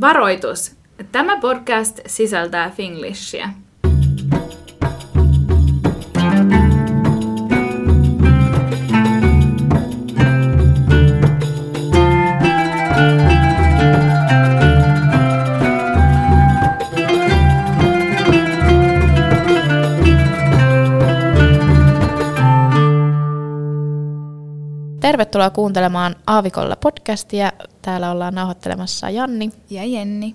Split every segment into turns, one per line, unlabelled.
Varoitus! Tämä podcast sisältää finglishia.
Tervetuloa kuuntelemaan Aavikolla podcastia. Täällä ollaan nauhoittelemassa Janni.
Ja Jenni.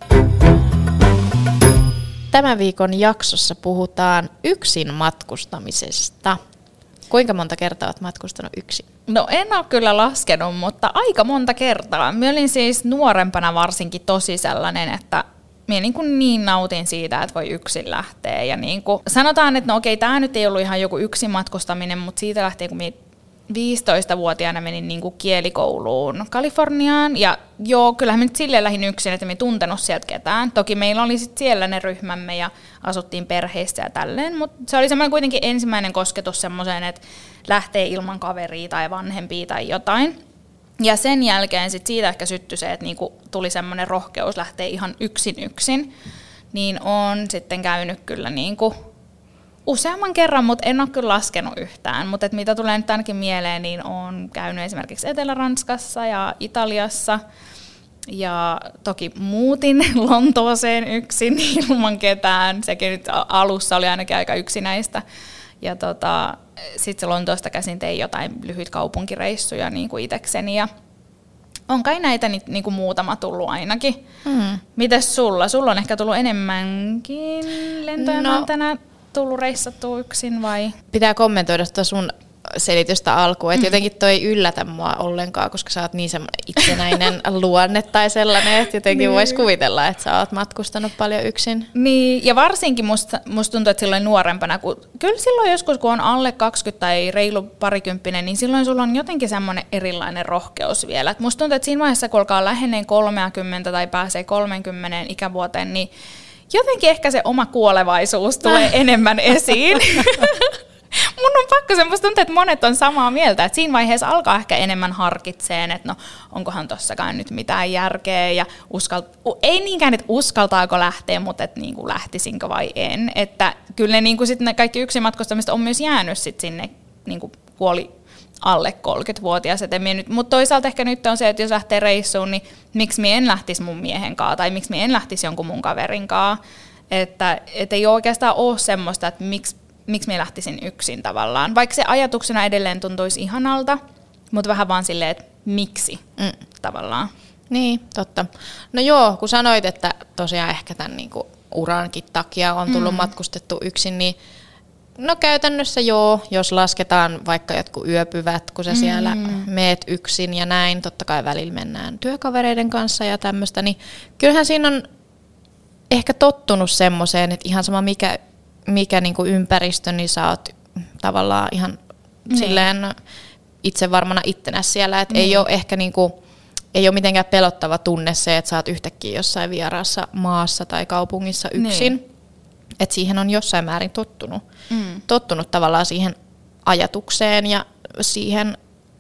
Tämän viikon jaksossa puhutaan yksin matkustamisesta. Kuinka monta kertaa olet matkustanut yksin?
No en ole kyllä laskenut, mutta aika monta kertaa. Mä olin siis nuorempana varsinkin tosi sellainen, että minä niin, kuin niin nautin siitä, että voi yksin lähteä. Ja niin kuin sanotaan, että no okei, tämä nyt ei ollut ihan joku yksin matkustaminen, mutta siitä lähtien, kun minä 15-vuotiaana menin niin kuin kielikouluun Kaliforniaan. Ja joo, kyllähän me nyt silleen lähdin yksin, että me tuntenut sieltä ketään. Toki meillä oli sit siellä ne ryhmämme ja asuttiin perheissä ja tälleen. Mutta se oli semmoinen kuitenkin ensimmäinen kosketus semmoiseen, että lähtee ilman kaveria tai vanhempia tai jotain. Ja sen jälkeen sit siitä ehkä syttyi se, että niinku tuli semmoinen rohkeus lähteä ihan yksin yksin. Niin on sitten käynyt kyllä niinku useamman kerran, mutta en ole kyllä laskenut yhtään. Mutta mitä tulee nyt ainakin mieleen, niin olen käynyt esimerkiksi Etelä-Ranskassa ja Italiassa. Ja toki muutin Lontooseen yksin ilman ketään. Sekin nyt alussa oli ainakin aika yksinäistä. Ja tota, sitten se Lontoosta käsin tein jotain lyhyt kaupunkireissuja niin kuin itekseni. Ja on kai näitä niin kuin muutama tullut ainakin. Mm. Mites sulla? Sulla on ehkä tullut enemmänkin lentoja no, tänä tullut reissattua yksin vai?
Pitää kommentoida tuota sun selitystä alkuun, että mm. jotenkin toi ei yllätä mua ollenkaan, koska sä oot niin semmoinen itsenäinen luonne tai sellainen, että jotenkin niin. voisi kuvitella, että sä oot matkustanut paljon yksin.
Niin, ja varsinkin musta, musta tuntuu, että silloin nuorempana, kun kyllä silloin joskus, kun on alle 20 tai reilu parikymppinen, niin silloin sulla on jotenkin semmoinen erilainen rohkeus vielä. Et musta tuntuu, että siinä vaiheessa, kun alkaa läheneen 30 tai pääsee 30 ikävuoteen, niin jotenkin ehkä se oma kuolevaisuus tulee enemmän esiin. Mun on pakko semmoista tuntea, että monet on samaa mieltä, että siinä vaiheessa alkaa ehkä enemmän harkitseen, että no onkohan tossakaan nyt mitään järkeä ja uskalt- ei niinkään, että uskaltaako lähteä, mutta että niin kuin lähtisinkö vai en. Että kyllä ne, niin kuin sit ne kaikki yksin matkustamista on myös jäänyt sit sinne niin kuin kuoli alle 30-vuotias. Mutta toisaalta ehkä nyt on se, että jos lähtee reissuun, niin miksi minä en lähtisi mun miehen kanssa tai miksi minä en lähtisi jonkun mun kaverin kanssa. Että et ei oikeastaan ole semmoista, että miksi, miksi minä lähtisin yksin tavallaan. Vaikka se ajatuksena edelleen tuntuisi ihanalta, mutta vähän vaan silleen, että miksi mm. tavallaan.
Niin, totta. No joo, kun sanoit, että tosiaan ehkä tämän niinku urankin takia on tullut mm. matkustettu yksin, niin No käytännössä joo, jos lasketaan vaikka jotkut yöpyvät, kun sä mm. siellä meet yksin ja näin, totta kai välillä mennään työkavereiden kanssa ja tämmöistä, niin kyllähän siinä on ehkä tottunut semmoiseen, että ihan sama mikä, mikä niinku ympäristö, niin sä oot tavallaan ihan mm. silleen itse varmana ittenä siellä, että mm. ei ole ehkä niinku, ei ole mitenkään pelottava tunne se, että sä oot yhtäkkiä jossain vieraassa maassa tai kaupungissa yksin. Niin että siihen on jossain määrin tottunut. Mm. Tottunut tavallaan siihen ajatukseen ja siihen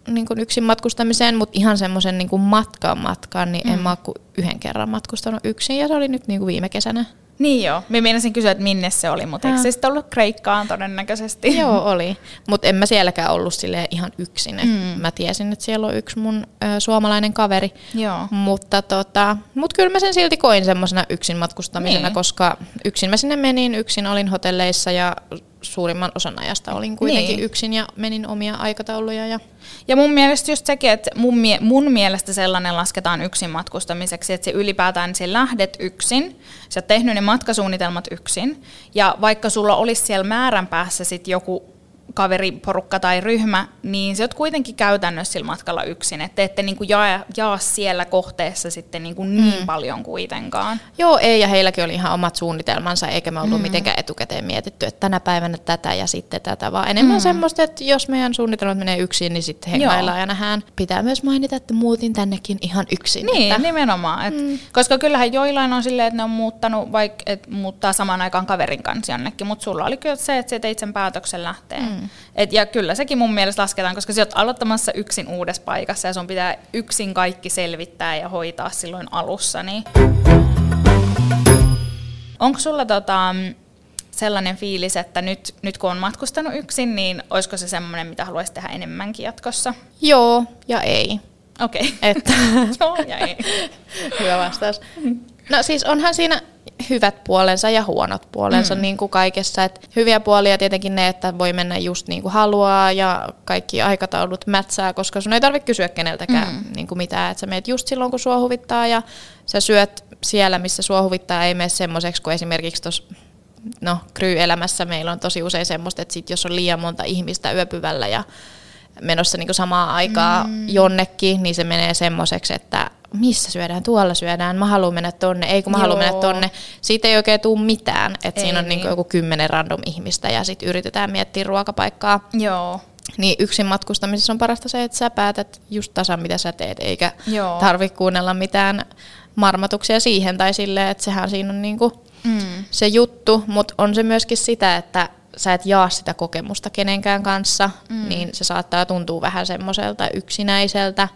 niin kuin yksin matkustamiseen, mutta ihan semmoisen niin matkaan matkaan, niin mm. en mä ole yhden kerran matkustanut yksin ja se oli nyt niin kuin viime kesänä.
Niin joo, mä meinasin kysyä, että minne se oli, mutta eikö se sitten ollut Kreikkaan todennäköisesti?
Joo, oli. Mutta en mä sielläkään ollut sille ihan yksin. Mm. Mä tiesin, että siellä on yksi mun ö, suomalainen kaveri. Joo. Mutta tota, mut kyllä mä sen silti koin semmoisena yksin matkustamisena, niin. koska yksin mä sinne menin, yksin olin hotelleissa ja suurimman osan ajasta olin kuitenkin niin. yksin ja menin omia aikatauluja. Ja,
ja mun mielestä just sekin, että mun, mie- mun mielestä sellainen lasketaan yksin matkustamiseksi, että se ylipäätään se lähdet yksin, sä oot tehnyt ne matkasuunnitelmat yksin, ja vaikka sulla olisi siellä määränpäässä sit joku kaveriporukka tai ryhmä, niin se oot kuitenkin käytännössä sillä matkalla yksin, että ette niinku jaa, jaa siellä kohteessa sitten niinku niin mm. paljon kuitenkaan.
Joo, ei, ja heilläkin oli ihan omat suunnitelmansa, eikä me ollut mm. mitenkään etukäteen mietitty, että tänä päivänä tätä ja sitten tätä, vaan enemmän mm. semmoista, että jos meidän suunnitelmat menee yksin, niin sitten hengaillaan ja nähdään. Pitää myös mainita, että muutin tännekin ihan yksin.
Niin, että... nimenomaan. Et, mm. Koska kyllähän joillain on silleen, että ne on muuttanut, vaikka et muuttaa samaan aikaan kaverin kanssa jonnekin, mutta sulla oli kyllä se, että sä teit sen päätöksen lähteä. Mm. Mm. Et, ja kyllä sekin mun mielestä lasketaan, koska sä oot aloittamassa yksin uudessa paikassa ja sun pitää yksin kaikki selvittää ja hoitaa silloin alussa. Niin Onko sulla tota, sellainen fiilis, että nyt, nyt kun on matkustanut yksin, niin olisiko se semmoinen, mitä haluaisi tehdä enemmänkin jatkossa?
Joo ja ei.
Okei. Okay.
Että
Joo ja ei.
Hyvä vastaus. No siis onhan siinä hyvät puolensa ja huonot puolensa mm. niin kuin kaikessa. Et hyviä puolia tietenkin ne, että voi mennä just niin kuin haluaa ja kaikki aikataulut mätsää, koska sun ei tarvitse kysyä keneltäkään mm. niin kuin mitään. Että sä meet just silloin, kun sua huvittaa ja sä syöt siellä, missä sua huvittaa, ei mene semmoiseksi kuin esimerkiksi tuossa no, kryy-elämässä meillä on tosi usein semmoista, että sit jos on liian monta ihmistä yöpyvällä ja menossa niin samaan aikaa mm. jonnekin, niin se menee semmoiseksi, että missä syödään, tuolla syödään, mä haluan mennä tonne, ei kun mä haluan mennä tonne. Siitä ei oikein tule mitään, että siinä on niin. Niin joku kymmenen random ihmistä ja sitten yritetään miettiä ruokapaikkaa.
Joo.
Niin yksin matkustamisessa on parasta se, että sä päätät just tasan mitä sä teet, eikä tarvitse kuunnella mitään marmatuksia siihen tai silleen, että sehän siinä on niinku mm. se juttu, mutta on se myöskin sitä, että sä et jaa sitä kokemusta kenenkään kanssa, mm. niin se saattaa tuntua vähän semmoiselta yksinäiseltä.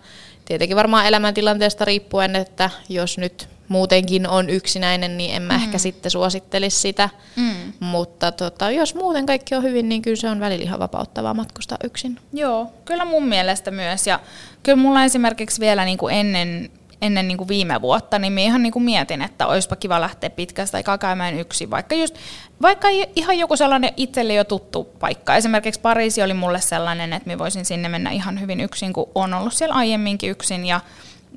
Tietenkin varmaan elämäntilanteesta riippuen, että jos nyt muutenkin on yksinäinen, niin en mä mm. ehkä sitten suosittelisi sitä. Mm. Mutta tota, jos muuten kaikki on hyvin, niin kyllä se on välillä ihan vapauttavaa matkustaa yksin.
Joo, kyllä mun mielestä myös. Ja kyllä mulla esimerkiksi vielä niin kuin ennen ennen niin kuin viime vuotta, niin mä ihan niin kuin mietin, että olisipa kiva lähteä pitkästä aikaa käymään yksin, vaikka, just, vaikka ihan joku sellainen itselle jo tuttu paikka. Esimerkiksi Pariisi oli mulle sellainen, että mä voisin sinne mennä ihan hyvin yksin, kun on ollut siellä aiemminkin yksin ja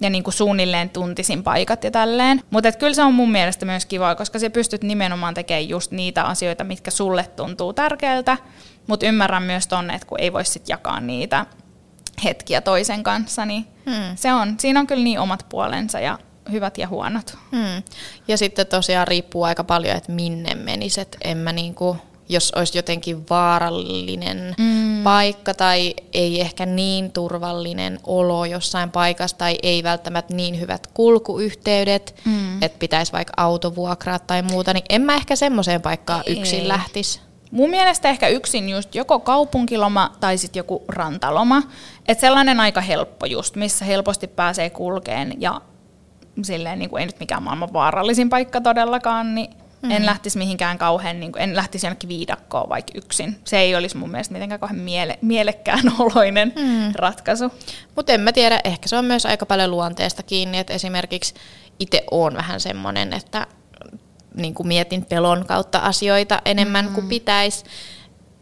ja niin kuin suunnilleen tuntisin paikat ja tälleen. Mutta kyllä se on mun mielestä myös kiva, koska sä pystyt nimenomaan tekemään just niitä asioita, mitkä sulle tuntuu tärkeältä, mutta ymmärrän myös tonne, että kun ei voi sit jakaa niitä hetkiä toisen kanssa, niin hmm. se on, siinä on kyllä niin omat puolensa ja hyvät ja huonot.
Hmm. Ja sitten tosiaan riippuu aika paljon, että minne meniset. En mä niinku, jos olisi jotenkin vaarallinen hmm. paikka tai ei ehkä niin turvallinen olo jossain paikassa tai ei välttämättä niin hyvät kulkuyhteydet, hmm. että pitäisi vaikka autovuokraa tai muuta, niin en mä ehkä semmoiseen paikkaan yksin lähtisi.
Mun mielestä ehkä yksin just joko kaupunkiloma tai sitten joku rantaloma. Että sellainen aika helppo just, missä helposti pääsee kulkeen ja silleen niin kuin ei nyt mikään maailman vaarallisin paikka todellakaan, niin mm. en lähtisi mihinkään kauhean, niin kuin, en lähtisi jonnekin viidakkoon vaikka yksin. Se ei olisi mun mielestä mitenkään kauhean miele, mielekkään oloinen mm. ratkaisu.
Mutta en mä tiedä, ehkä se on myös aika paljon luonteesta kiinni, että esimerkiksi itse on vähän semmoinen, että niin kuin mietin pelon kautta asioita enemmän mm-hmm. kuin pitäisi.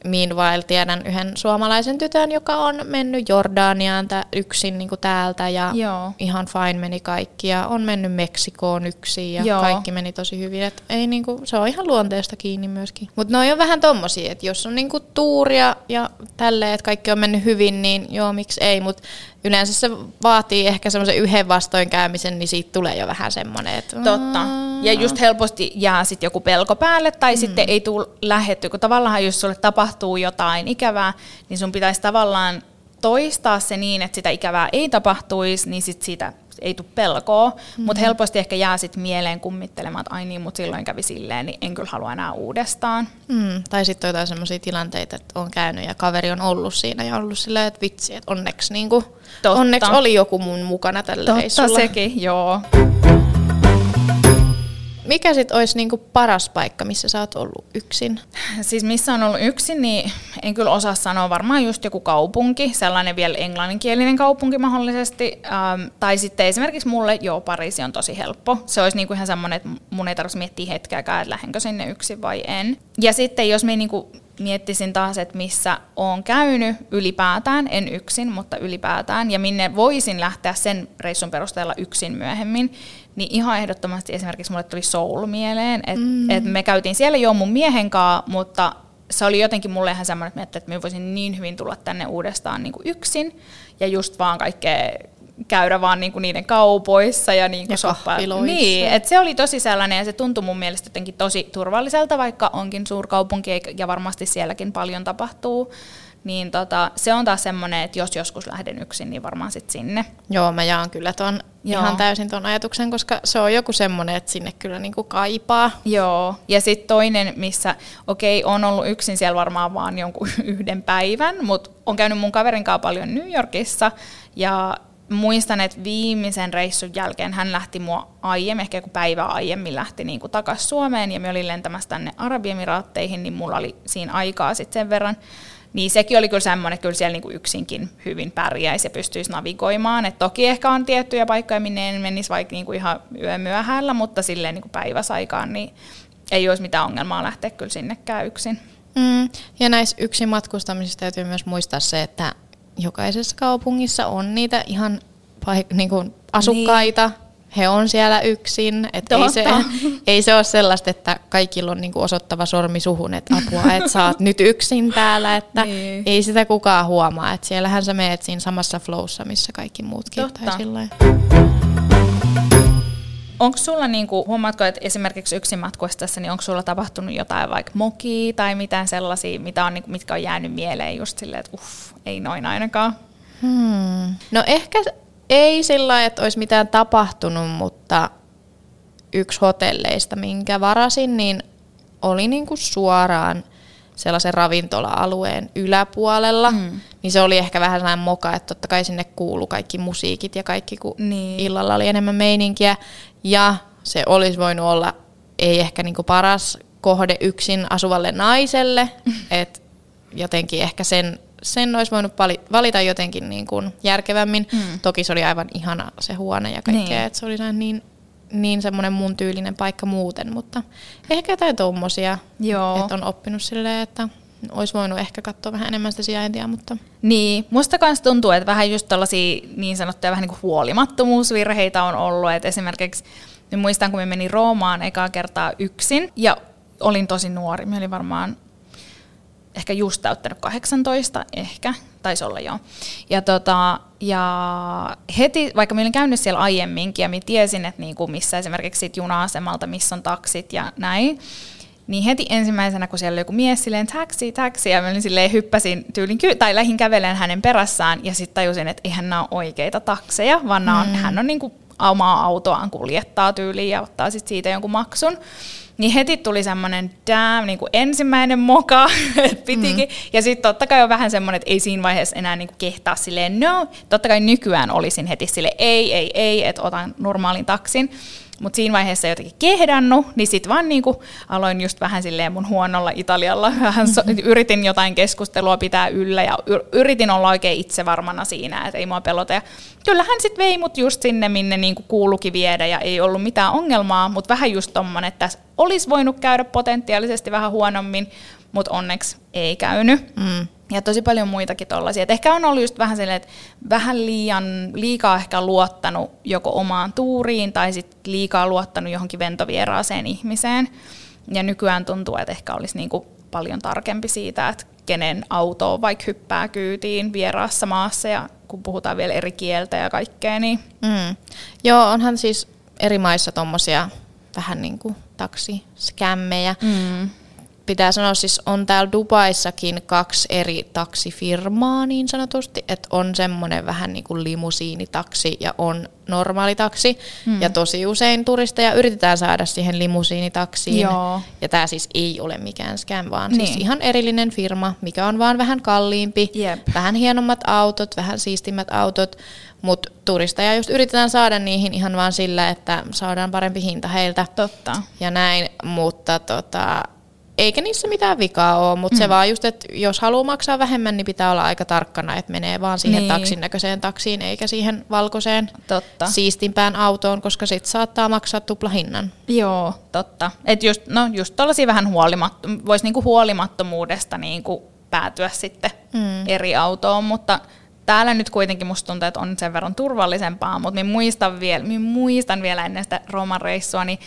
Meanwhile tiedän yhden suomalaisen tytön, joka on mennyt Jordaniaan tä, yksin niin kuin täältä ja Joo. ihan fine meni kaikki ja on mennyt Meksikoon yksin ja Joo. kaikki meni tosi hyvin. Et ei, niin kuin, se on ihan luonteesta kiinni myöskin. Mutta ne on vähän tommosia, että jos on niin kuin tuuria ja tälleen, että kaikki on mennyt hyvin, niin joo, miksi ei. Mutta yleensä se vaatii ehkä semmoisen yhden vastoinkäymisen, niin siitä tulee jo vähän semmoinen, että...
Totta. Ja just helposti jää sitten joku pelko päälle, tai mm. sitten ei tule lähetty, kun tavallaan jos sulle tapahtuu jotain ikävää, niin sun pitäisi tavallaan toistaa se niin, että sitä ikävää ei tapahtuisi, niin sit siitä ei tule pelkoa, mm-hmm. mutta helposti ehkä jää sit mieleen kummittelemaan, että ai niin, mutta silloin kävi silleen, niin en kyllä halua enää uudestaan.
Mm, tai sitten jotain sellaisia tilanteita, että on käynyt ja kaveri on ollut siinä ja ollut silleen, että vitsi, että onneksi, niin kuin, onneksi oli joku mun mukana tällä
Totta reissulla. sekin, joo.
Mikä sitten olisi niinku paras paikka, missä sä oot ollut yksin?
Siis missä on ollut yksin, niin en kyllä osaa sanoa. Varmaan just joku kaupunki, sellainen vielä englanninkielinen kaupunki mahdollisesti. Ähm, tai sitten esimerkiksi mulle, joo, Pariisi on tosi helppo. Se olisi niinku ihan semmoinen, että mun ei tarvitsisi miettiä hetkeäkään, että lähdenkö sinne yksin vai en. Ja sitten jos me niinku miettisin taas, että missä olen käynyt ylipäätään, en yksin, mutta ylipäätään, ja minne voisin lähteä sen reissun perusteella yksin myöhemmin, niin ihan ehdottomasti esimerkiksi mulle tuli Soul mieleen, että mm. et me käytiin siellä jo mun miehen kanssa, mutta se oli jotenkin mulle ihan semmoinen, että, että mä voisin niin hyvin tulla tänne uudestaan niin kuin yksin, ja just vaan kaikkea käydä vaan niinku niiden kaupoissa ja, niinku
ja
Niin, et se oli tosi sellainen ja se tuntui mun mielestä jotenkin tosi turvalliselta, vaikka onkin suurkaupunki ja varmasti sielläkin paljon tapahtuu. Niin tota, se on taas semmoinen, että jos joskus lähden yksin, niin varmaan sitten sinne.
Joo, mä jaan kyllä ton Joo. ihan täysin ton ajatuksen, koska se on joku semmoinen, että sinne kyllä niinku kaipaa.
Joo, ja sitten toinen, missä, okei, on ollut yksin siellä varmaan vaan jonkun yhden päivän, mutta on käynyt mun kaverin kanssa paljon New Yorkissa, ja muistan, että viimeisen reissun jälkeen hän lähti mua aiemmin, ehkä joku päivä aiemmin lähti niin kuin takaisin Suomeen ja me olin lentämässä tänne Arabiemiraatteihin, niin mulla oli siinä aikaa sitten sen verran. Niin sekin oli kyllä semmoinen, että kyllä siellä niin kuin yksinkin hyvin pärjäisi ja pystyisi navigoimaan. Et toki ehkä on tiettyjä paikkoja, minne en menisi vaikka niin kuin ihan yömyöhällä, mutta silleen niin kuin päiväsaikaan, niin ei olisi mitään ongelmaa lähteä kyllä sinnekään yksin.
Mm. Ja näissä yksin matkustamisissa täytyy myös muistaa se, että jokaisessa kaupungissa on niitä ihan paik- niin kuin asukkaita, niin. He on siellä yksin. Et ei, se, ei se ole sellaista, että kaikilla on niin kuin osoittava sormi suhun, että apua, että sä oot nyt yksin täällä, että niin. ei sitä kukaan huomaa. Että siellähän sä meet siinä samassa flowssa, missä kaikki muutkin. Totta. Tai
Onko sulla, niinku, huomaatko, että esimerkiksi yksin matkustaessa, niin onko sulla tapahtunut jotain vaikka mokia tai mitään sellaisia, mitä on, niinku, mitkä on jäänyt mieleen just silleen, että uff, ei noin ainakaan?
Hmm. No ehkä ei sillä että olisi mitään tapahtunut, mutta yksi hotelleista, minkä varasin, niin oli niinku suoraan sellaisen ravintola-alueen yläpuolella, mm. niin se oli ehkä vähän sellainen moka, että totta kai sinne kuulu kaikki musiikit ja kaikki, kun niin. illalla oli enemmän meininkiä. Ja se olisi voinut olla ei ehkä niinku paras kohde yksin asuvalle naiselle, että jotenkin ehkä sen, sen olisi voinut valita jotenkin niin kuin järkevämmin. Mm. Toki se oli aivan ihana se huone ja kaikkea, niin. että se oli niin, niin semmoinen mun tyylinen paikka muuten, mutta ehkä jotain tommosia, että on oppinut silleen, että olisi voinut ehkä katsoa vähän enemmän sitä sijaintia, mutta...
Niin, musta kanssa tuntuu, että vähän just tällaisia niin sanottuja vähän niin kuin huolimattomuusvirheitä on ollut, että esimerkiksi muistan, kun me menin Roomaan ekaa kertaa yksin ja olin tosi nuori, me olin varmaan ehkä just täyttänyt 18, ehkä, taisi olla jo. Ja, tota, ja heti, vaikka mä olin käynyt siellä aiemminkin ja mä tiesin, että niinku missä esimerkiksi sit juna-asemalta, missä on taksit ja näin, niin heti ensimmäisenä, kun siellä oli joku mies silleen taksi, taksi, ja mä olin silleen hyppäsin tyylin, tai lähin kävelen hänen perässään, ja sitten tajusin, että eihän nämä ole oikeita takseja, vaan mm. on, hän on niinku omaa autoaan kuljettaa tyyliin ja ottaa sitten siitä jonkun maksun. Niin heti tuli semmoinen damn, niin kuin ensimmäinen moka, että pitikin. Mm. Ja sitten totta kai on vähän semmoinen, että ei siinä vaiheessa enää niin kuin kehtaa silleen no. Totta kai nykyään olisin heti sille ei, ei, ei, että otan normaalin taksin. Mutta siinä vaiheessa jotenkin kehdannut, niin sitten vaan niinku aloin just vähän silleen mun huonolla Italialla, vähän so, mm-hmm. yritin jotain keskustelua pitää yllä ja yritin olla oikein itsevarmana siinä, että ei mua pelota. Ja kyllähän sitten vei mut just sinne, minne niinku kuulukin viedä ja ei ollut mitään ongelmaa, mutta vähän just tommonen, että tässä olisi voinut käydä potentiaalisesti vähän huonommin, mutta onneksi ei käynyt. Mm. Ja tosi paljon muitakin tollaisia. Et ehkä on ollut just vähän silleen, että vähän liian, liikaa ehkä luottanut joko omaan tuuriin tai sitten liikaa luottanut johonkin ventovieraaseen ihmiseen. Ja nykyään tuntuu, että ehkä olisi niinku paljon tarkempi siitä, että kenen auto vaikka hyppää kyytiin vieraassa maassa ja kun puhutaan vielä eri kieltä ja kaikkea. Niin.
Mm. Joo, onhan siis eri maissa tuommoisia vähän niin kuin taksiskämmejä. Mm pitää sanoa, siis on täällä Dubaissakin kaksi eri taksifirmaa niin sanotusti, että on semmoinen vähän niin kuin limusiinitaksi ja on normaali taksi. Hmm. Ja tosi usein turisteja yritetään saada siihen limusiinitaksiin. Joo. Ja tämä siis ei ole mikään scam, vaan siis niin. siis ihan erillinen firma, mikä on vaan vähän kalliimpi, Jep. vähän hienommat autot, vähän siistimmät autot. Mutta turisteja just yritetään saada niihin ihan vaan sillä, että saadaan parempi hinta heiltä.
Totta.
Ja näin, mutta tota, eikä niissä mitään vikaa ole, mutta mm. se vaan just, että jos haluaa maksaa vähemmän, niin pitää olla aika tarkkana, että menee vaan siihen niin. taksin näköiseen taksiin, eikä siihen valkoiseen totta. siistimpään autoon, koska sit saattaa maksaa tupla hinnan.
Joo, totta. Et just, no just tollasia vähän huolimatto, voisi niinku huolimattomuudesta niinku päätyä sitten mm. eri autoon, mutta täällä nyt kuitenkin musta tuntuu, että on sen verran turvallisempaa, mutta minä muistan vielä, minä muistan vielä ennen sitä Rooman reissua, niin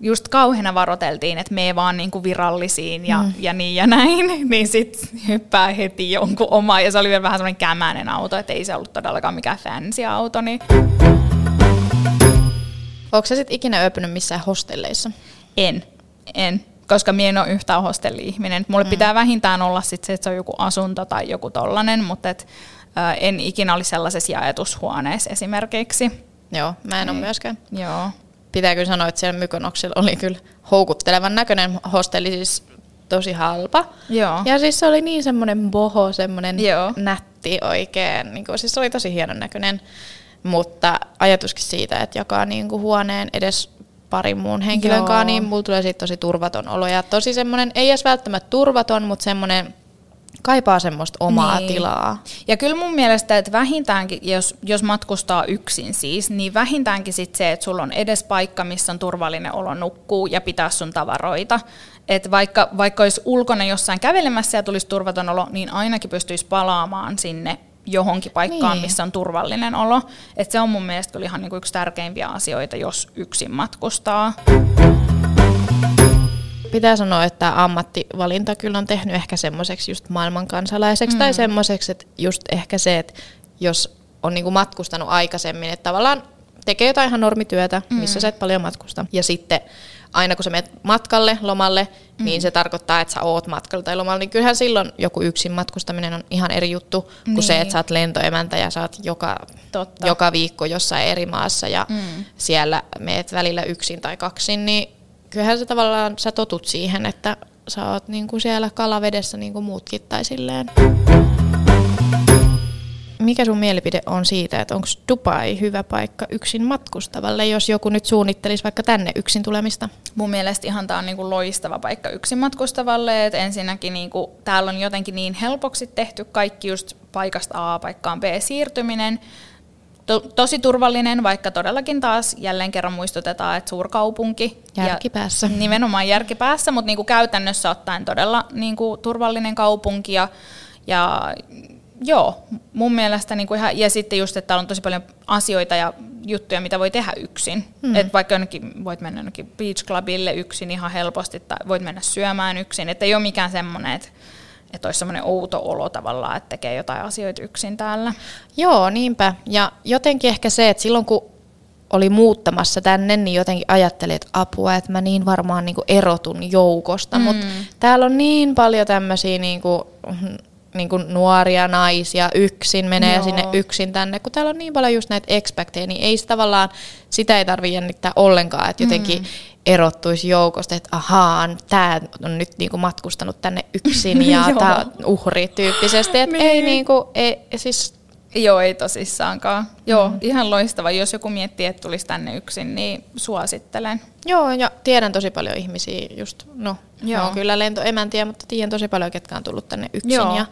just kauheena varoteltiin, että me vaan niinku virallisiin ja, mm. ja niin ja näin, niin sitten hyppää heti jonkun oma. Ja se oli vielä vähän semmoinen kämäinen auto, että ei se ollut todellakaan mikään fancy auto. Niin.
Onko sä sitten ikinä yöpynyt missään hostelleissa?
En, en koska minä en ole yhtään hostelli-ihminen. Mulle mm. pitää vähintään olla sit se, että se on joku asunto tai joku tollanen, mutta et, en ikinä olisi sellaisessa jaetushuoneessa esimerkiksi.
Joo, mä en Ei. ole myöskään.
Joo
pitää kyllä sanoa, että siellä Mykonoksella oli kyllä houkuttelevan näköinen hostelli, siis tosi halpa. Joo. Ja siis se oli niin semmoinen boho, semmoinen Joo. nätti oikein. Niin kuin, siis se oli tosi hienon näköinen. mutta ajatuskin siitä, että jakaa niin kuin huoneen edes parin muun henkilön
Joo.
kanssa, niin mulla tulee siitä tosi turvaton olo. Ja tosi semmoinen, ei edes välttämättä turvaton, mutta semmoinen kaipaa semmoista omaa
Niin.
tilaa.
Ja kyllä mun mielestä, että vähintäänkin, jos, jos matkustaa yksin siis, niin vähintäänkin sit se, että sulla on edes paikka, missä on turvallinen olo nukkuu ja pitää sun tavaroita. Että vaikka, vaikka olisi ulkona jossain kävelemässä ja tulisi turvaton olo, niin ainakin pystyisi palaamaan sinne johonkin paikkaan,
Niin.
missä on turvallinen olo. Et se on mun mielestä kyllä ihan niinku yksi tärkeimpiä asioita, jos yksin matkustaa.
Pitää sanoa, että ammattivalinta kyllä on tehnyt ehkä semmoiseksi just maailmankansalaiseksi mm. tai semmoiseksi, että just ehkä se, että jos on niinku matkustanut aikaisemmin, että tavallaan tekee jotain ihan normityötä, missä mm. sä et paljon matkusta. Ja sitten aina kun sä menet matkalle, lomalle, mm. niin se tarkoittaa, että sä oot matkalla tai lomalla, niin kyllähän silloin joku yksin matkustaminen on ihan eri juttu kuin
Niin.
se, että sä oot lentoemäntä ja sä oot joka,
Totta.
joka viikko jossain eri maassa ja mm. siellä meet välillä yksin tai kaksin, niin kyllähän sä tavallaan sä totut siihen, että sä oot niinku siellä kalavedessä niin kuin muutkin tai silleen. Mikä sun mielipide on siitä, että onko Dubai hyvä paikka yksin matkustavalle, jos joku nyt suunnittelisi vaikka tänne yksin tulemista?
Mun mielestä ihan tämä on niinku loistava paikka yksin matkustavalle, että ensinnäkin niinku, täällä on jotenkin niin helpoksi tehty kaikki just paikasta A paikkaan B siirtyminen. To, tosi turvallinen, vaikka todellakin taas jälleen kerran muistutetaan, että suurkaupunki.
Järki päässä.
Ja nimenomaan järki päässä, mutta niinku käytännössä ottaen todella niinku turvallinen kaupunki. Ja, ja joo, mun mielestä niinku ihan, ja sitten just, että täällä on tosi paljon asioita ja juttuja, mitä voi tehdä yksin. Mm. Et vaikka jonnekin, voit mennä jonnekin beach clubille yksin ihan helposti, tai voit mennä syömään yksin. Että ei ole mikään semmoinen, että, että olisi semmoinen outo olo tavallaan, että tekee jotain asioita yksin täällä.
Joo, niinpä. Ja jotenkin ehkä se, että silloin kun oli muuttamassa tänne, niin jotenkin ajattelin, että apua, että mä niin varmaan niin erotun joukosta. Mm. Mutta täällä on niin paljon tämmöisiä niin kuin, niin kuin nuoria naisia yksin, menee
Joo.
sinne yksin tänne, kun täällä on niin paljon just näitä expecteja, niin ei tavallaan, sitä ei tarvitse jännittää ollenkaan, että jotenkin mm. erottuisi joukosta, että ahaa, tämä on nyt niinku matkustanut tänne yksin ja tämä uhri tyyppisesti, että ei
Niin.
niinku, ei, siis
Joo, ei tosissaankaan. Joo, mm. ihan loistava. Jos joku miettii, että tulisi tänne yksin, niin suosittelen.
Joo, ja tiedän tosi paljon ihmisiä just, no,
Joo.
on kyllä lentoemäntiä, mutta tiedän tosi paljon, ketkä on tullut tänne yksin
Joo.
ja,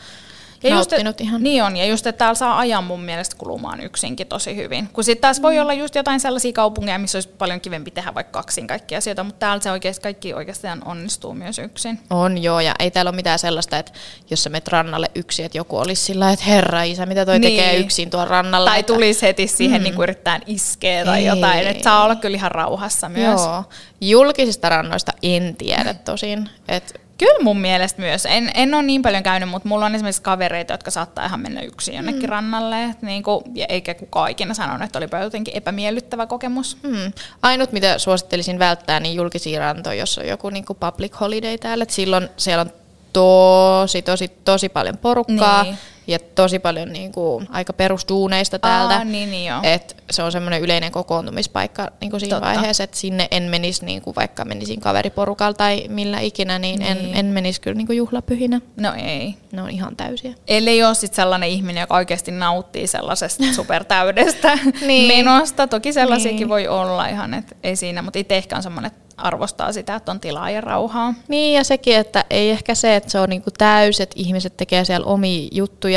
Ja just,
ihan.
Niin on, ja just, että täällä saa ajan mun mielestä kulumaan yksinkin tosi hyvin. Kun sitten taas voi
Mm.
olla just jotain sellaisia kaupungeja, missä olisi paljon kivempi tehdä vaikka kaksin kaikkia asioita, mutta täällä se oikeasti kaikki oikeastaan onnistuu myös yksin.
On joo, ja ei täällä ole mitään sellaista, että jos sä menet rannalle yksin, että joku olisi sillä että herra isä, mitä toi
Niin.
tekee yksin tuon rannalla.
Tai
että,
tulisi heti siihen mm. niin yrittää iskeä tai
Ei.
jotain, että saa olla kyllä ihan rauhassa myös.
Joo, julkisista rannoista en tiedä tosin, että
Kyllä mun mielestä myös. En, en ole niin paljon käynyt, mutta mulla on esimerkiksi kavereita, jotka saattaa ihan mennä yksin jonnekin mm. rannalle. Et Niin kuin, ja eikä kukaan ikinä sanonut, että olipa jotenkin epämiellyttävä kokemus.
Mm. Ainut, mitä suosittelisin välttää, niin julkisia rantoja, jos on joku niin kuin public holiday täällä. Et silloin siellä on tosi, tosi, tosi paljon porukkaa
Niin.
Ja tosi paljon niin kuin, aika perusduuneista täältä.
Aa, niin, niin joo.
Et se on semmoinen yleinen kokoontumispaikka niin kuin siinä
Totta.
vaiheessa, että sinne en menisi, niin kuin, vaikka menisin kaveriporukalla tai millä ikinä, niin,
Niin.
En, en menisi kyllä niin kuin juhlapyhinä.
No ei.
Ne on ihan täysiä.
Ellei ole sit sellainen ihminen, joka oikeasti nauttii sellaisesta supertäydestä
Niin.
menosta. Toki sellaisiakin
Niin.
voi olla ihan, että ei siinä, mutta itse ehkä on semmoinen, arvostaa sitä, että on tilaa ja rauhaa.
Niin ja sekin, että ei ehkä se, että se on niinku täys, että ihmiset tekee siellä omia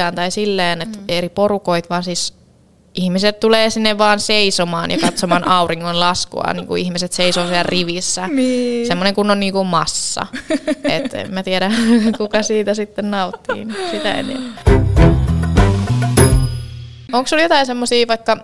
juttujaan tai silleen, että mm. eri porukoit, vaan siis ihmiset tulee sinne vaan seisomaan ja katsomaan auringon laskua, niin kuin ihmiset seisoo siellä rivissä.
Niin.
Semmoinen kunnon niin kuin massa. Et en mä tiedä, kuka siitä sitten nauttii, sitä en tiedä. Onko sulla jotain semmoisia vaikka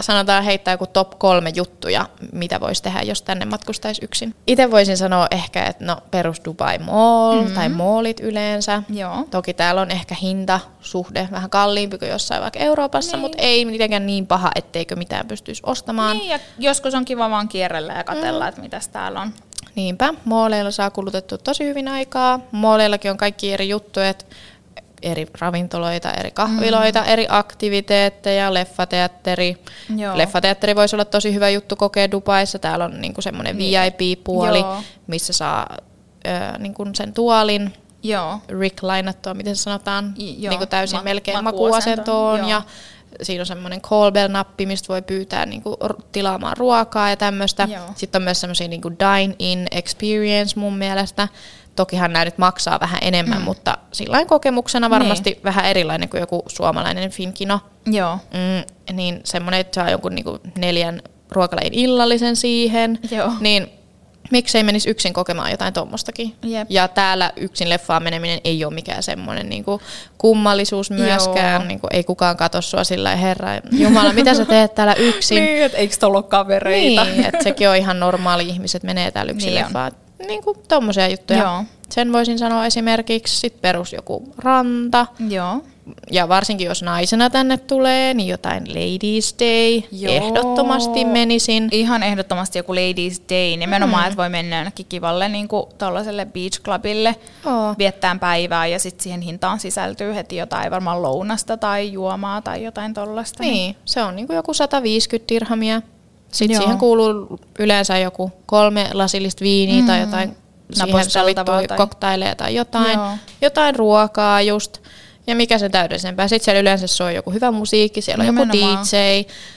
sanotaan heittää joku top kolme juttuja, mitä voisi tehdä, jos tänne matkustaisi yksin? Itse voisin sanoa ehkä, että no perus Dubai Mall mm-hmm. tai mallit yleensä.
Joo.
Toki täällä on ehkä hinta, suhde vähän kalliimpi kuin jossain vaikka Euroopassa, niin. mutta ei mitenkään niin paha, etteikö mitään pystyisi ostamaan.
Niin, ja joskus on kiva vaan kierrellä ja katella, mm. että mitäs täällä on.
Niinpä, mooleilla saa kulutettua tosi hyvin aikaa. Mooleillakin on kaikki eri juttuja, että eri ravintoloita, eri kahviloita, mm. eri aktiviteetteja, leffateatteri.
Joo.
Leffateatteri voisi olla tosi hyvä juttu kokea Dubaissa. Täällä on niinku semmoinen
Niin.
VIP-puoli,
Joo.
missä saa ö, niinku sen tuolin
Joo.
reclinattua, miten se sanotaan,
I- joo,
niinku täysin
ma-
melkein
makuuasentoon joo.
ja Siinä on semmoinen call bell-nappi, mistä voi pyytää niin kuin, tilaamaan ruokaa ja tämmöistä. Sitten on myös semmoisia niin dine-in experience mun mielestä. Tokihan nämä nyt maksaa vähän enemmän, mm. mutta sillä kokemuksena varmasti niin. vähän erilainen kuin joku suomalainen finkino.
Joo.
Mm, niin semmoinen, että saa jonkun niin kuin neljän ruokalajin illallisen siihen.
Joo.
Niin miksei menisi yksin kokemaan jotain tuommoistakin. Ja täällä yksin leffaan meneminen ei ole mikään semmoinen niin kuin kummallisuus myöskään. Niin kuin, ei kukaan katso sua sillä herra Jumala, mitä sä teet täällä yksin?
niin, että eikö tuolla ole kavereita?
Niin, että sekin on ihan normaali ihmiset menee täällä yksin niin leffaan. Niin kuin tommosia juttuja. Joo. Sen voisin sanoa esimerkiksi sit perus joku ranta.
Joo
ja varsinkin jos naisena tänne tulee, niin jotain Ladies Day Joo. ehdottomasti menisin.
Ihan ehdottomasti joku Ladies Day, nimenomaan, mm. että voi mennä jonnekin kivalle niin tuollaiselle beach clubille oh. viettään päivää ja sitten siihen hintaan sisältyy heti jotain varmaan lounasta tai juomaa tai jotain tollasta.
Niin, niin. se on niin kuin joku 150 dirhamia. Sitten Joo. siihen kuuluu yleensä joku kolme lasillista viiniä mm. tai jotain siihen tai... koktaileja tai jotain, Joo. jotain ruokaa just. Ja mikä se täydellisempää. Sitten siellä yleensä soi joku hyvä musiikki, siellä on Nimenomaan. joku DJ,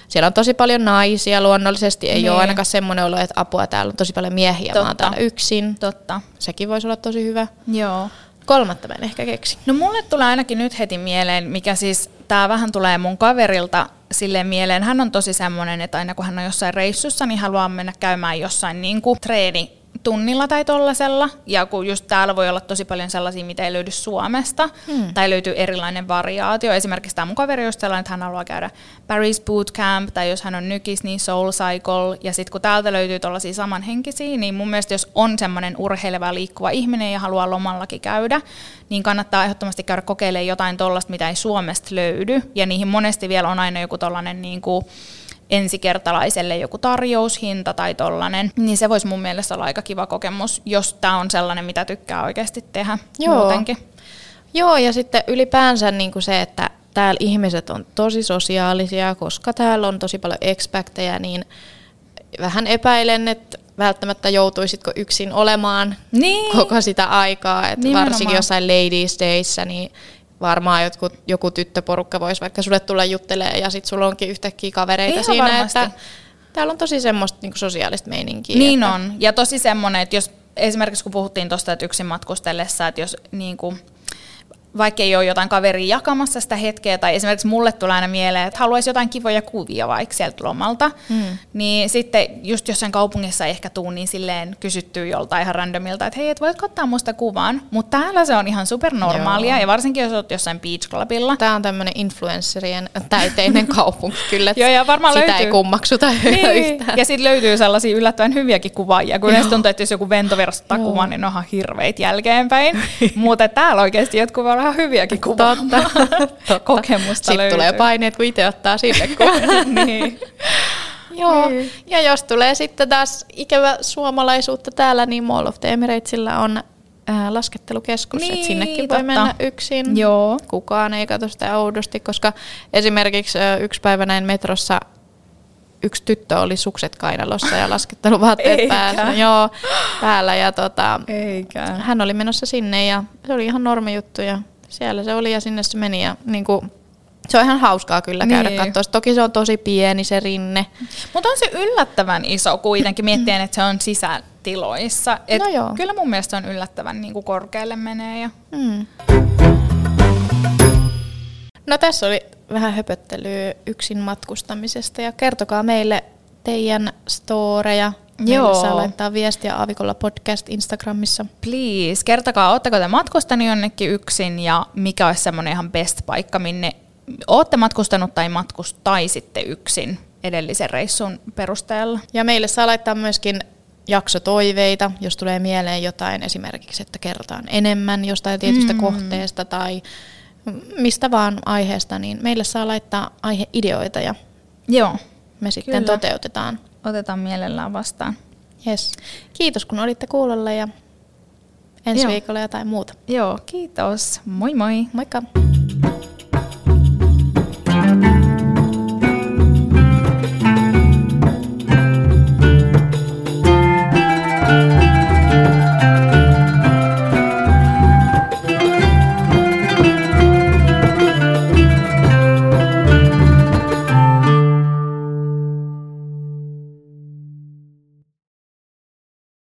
siellä on tosi paljon naisia luonnollisesti, ei niin. ole ainakaan semmoinen olo, että apua täällä on tosi paljon miehiä, Totta. mä oon täällä yksin.
Totta.
Sekin voisi olla tosi hyvä.
Joo.
Kolmatta mä en ehkä keksi.
No mulle tulee ainakin nyt heti mieleen, mikä siis, tää vähän tulee mun kaverilta sille mieleen. Hän on tosi semmoinen, että aina kun hän on jossain reissussa, niin haluaa mennä käymään jossain niin kuin treeni tunnilla tai tollasella. Ja kun just täällä voi olla tosi paljon sellaisia, mitä ei löydy Suomesta, hmm. tai löytyy erilainen variaatio. Esimerkiksi tämä mun kaveri just sellainen, että hän haluaa käydä Paris Bootcamp, tai jos hän on nykis, niin Soul Cycle. Ja sitten kun täältä löytyy tollaisia samanhenkisiä, niin mun mielestä jos on semmoinen urheileva liikkuva ihminen ja haluaa lomallakin käydä, niin kannattaa ehdottomasti käydä kokeilemaan jotain tollasta, mitä ei Suomesta löydy. Ja niihin monesti vielä on aina joku tollainen niin kuin, ensikertalaiselle joku tarjoushinta tai tollanen, niin se voisi mun mielestä olla aika kiva kokemus, jos tämä on sellainen, mitä tykkää oikeasti tehdä Joo. muutenkin.
Joo, ja sitten ylipäänsä niin kuin se, että täällä ihmiset on tosi sosiaalisia, koska täällä on tosi paljon expacteja, niin vähän epäilen, että välttämättä joutuisitko yksin olemaan niin. koko sitä aikaa. että varsinkin jossain Ladies Dayssä, niin varmaan jotkut, joku tyttöporukka voisi vaikka sulle tulla juttelee ja sitten sulla onkin yhtäkkiä kavereita Ihan siinä, varmasti. että täällä on tosi semmoista niin sosiaalista meininkiä.
Niin
että...
on, ja tosi semmoinen, että jos esimerkiksi kun puhuttiin tuosta, että yksin matkustellessa, että jos niin kuin, vaikka ei ole jotain kaveria jakamassa sitä hetkeä, tai esimerkiksi mulle tulee aina mieleen, että haluaisi jotain kivoja kuvia vaikka sieltä lomalta, mm. niin sitten just jossain kaupungissa ei ehkä tuu niin silleen kysyttyä joltain ihan randomilta, että hei, et voitko ottaa musta kuvan, mutta täällä se on ihan supernormaalia, Joo. ja varsinkin jos olet jossain beach clubilla.
Tämä on tämmöinen influencerien täyteinen kaupunki kyllä,
Joo, ja varmaan
sitä
löytyy.
ei kummaksuta niin. yhtään.
Ja sitten löytyy sellaisia yllättävän hyviäkin kuvaajia, kun ne tuntuu, että jos joku ventovirrasta ottaa kuvan, niin ne onhan hirveitä jälkeenpäin, mutta täällä oikeasti jotkut voi olla hyviäkin kuvaa. Totta. Totta. Kokemusta
Sitten löytyy. tulee paineet, kun itse ottaa sinne kuvan.
niin.
Joo, niin. ja jos tulee sitten taas ikävä suomalaisuutta täällä, niin Mall of the Emiratesillä on ää, laskettelukeskus, niin, että sinnekin totta. voi mennä yksin.
Joo.
Kukaan ei katso sitä oudosti, koska esimerkiksi ää, yksi päivä näin metrossa yksi tyttö oli sukset kainalossa ja lasketteluvaatteet päällä. Joo, päällä ja tota,
Eikä.
hän oli menossa sinne ja se oli ihan normi juttu ja siellä se oli ja sinne se meni ja niin kuin, se on ihan hauskaa kyllä käydä niin. katsoa. Toki se on tosi pieni se rinne.
Mutta on se yllättävän iso kuitenkin miettien, että se on sisätiloissa. Et no joo. Kyllä mun mielestä on yllättävän niin kuin korkealle menee. Ja... Mm.
No tässä oli vähän höpöttelyä yksin matkustamisesta ja kertokaa meille teidän storeja. Joo. saa laittaa viestiä Aavikolla podcast Instagramissa.
Please, kertokaa, ootteko te matkustanut jonnekin yksin ja mikä olisi semmoinen ihan best paikka, minne ootte matkustanut tai matkustaisitte yksin edellisen reissun perusteella.
Ja meille saa laittaa myöskin jaksotoiveita, jos tulee mieleen jotain esimerkiksi, että kerrotaan enemmän jostain tietystä mm. kohteesta tai mistä vaan aiheesta, niin meille saa laittaa aiheideoita ja
Joo,
me sitten kyllä. toteutetaan.
Otetaan mielellään vastaan.
Yes. Kiitos kun olitte kuulolla ja ensi Joo. viikolla jotain muuta.
Joo, kiitos. Moi moi.
Moikka.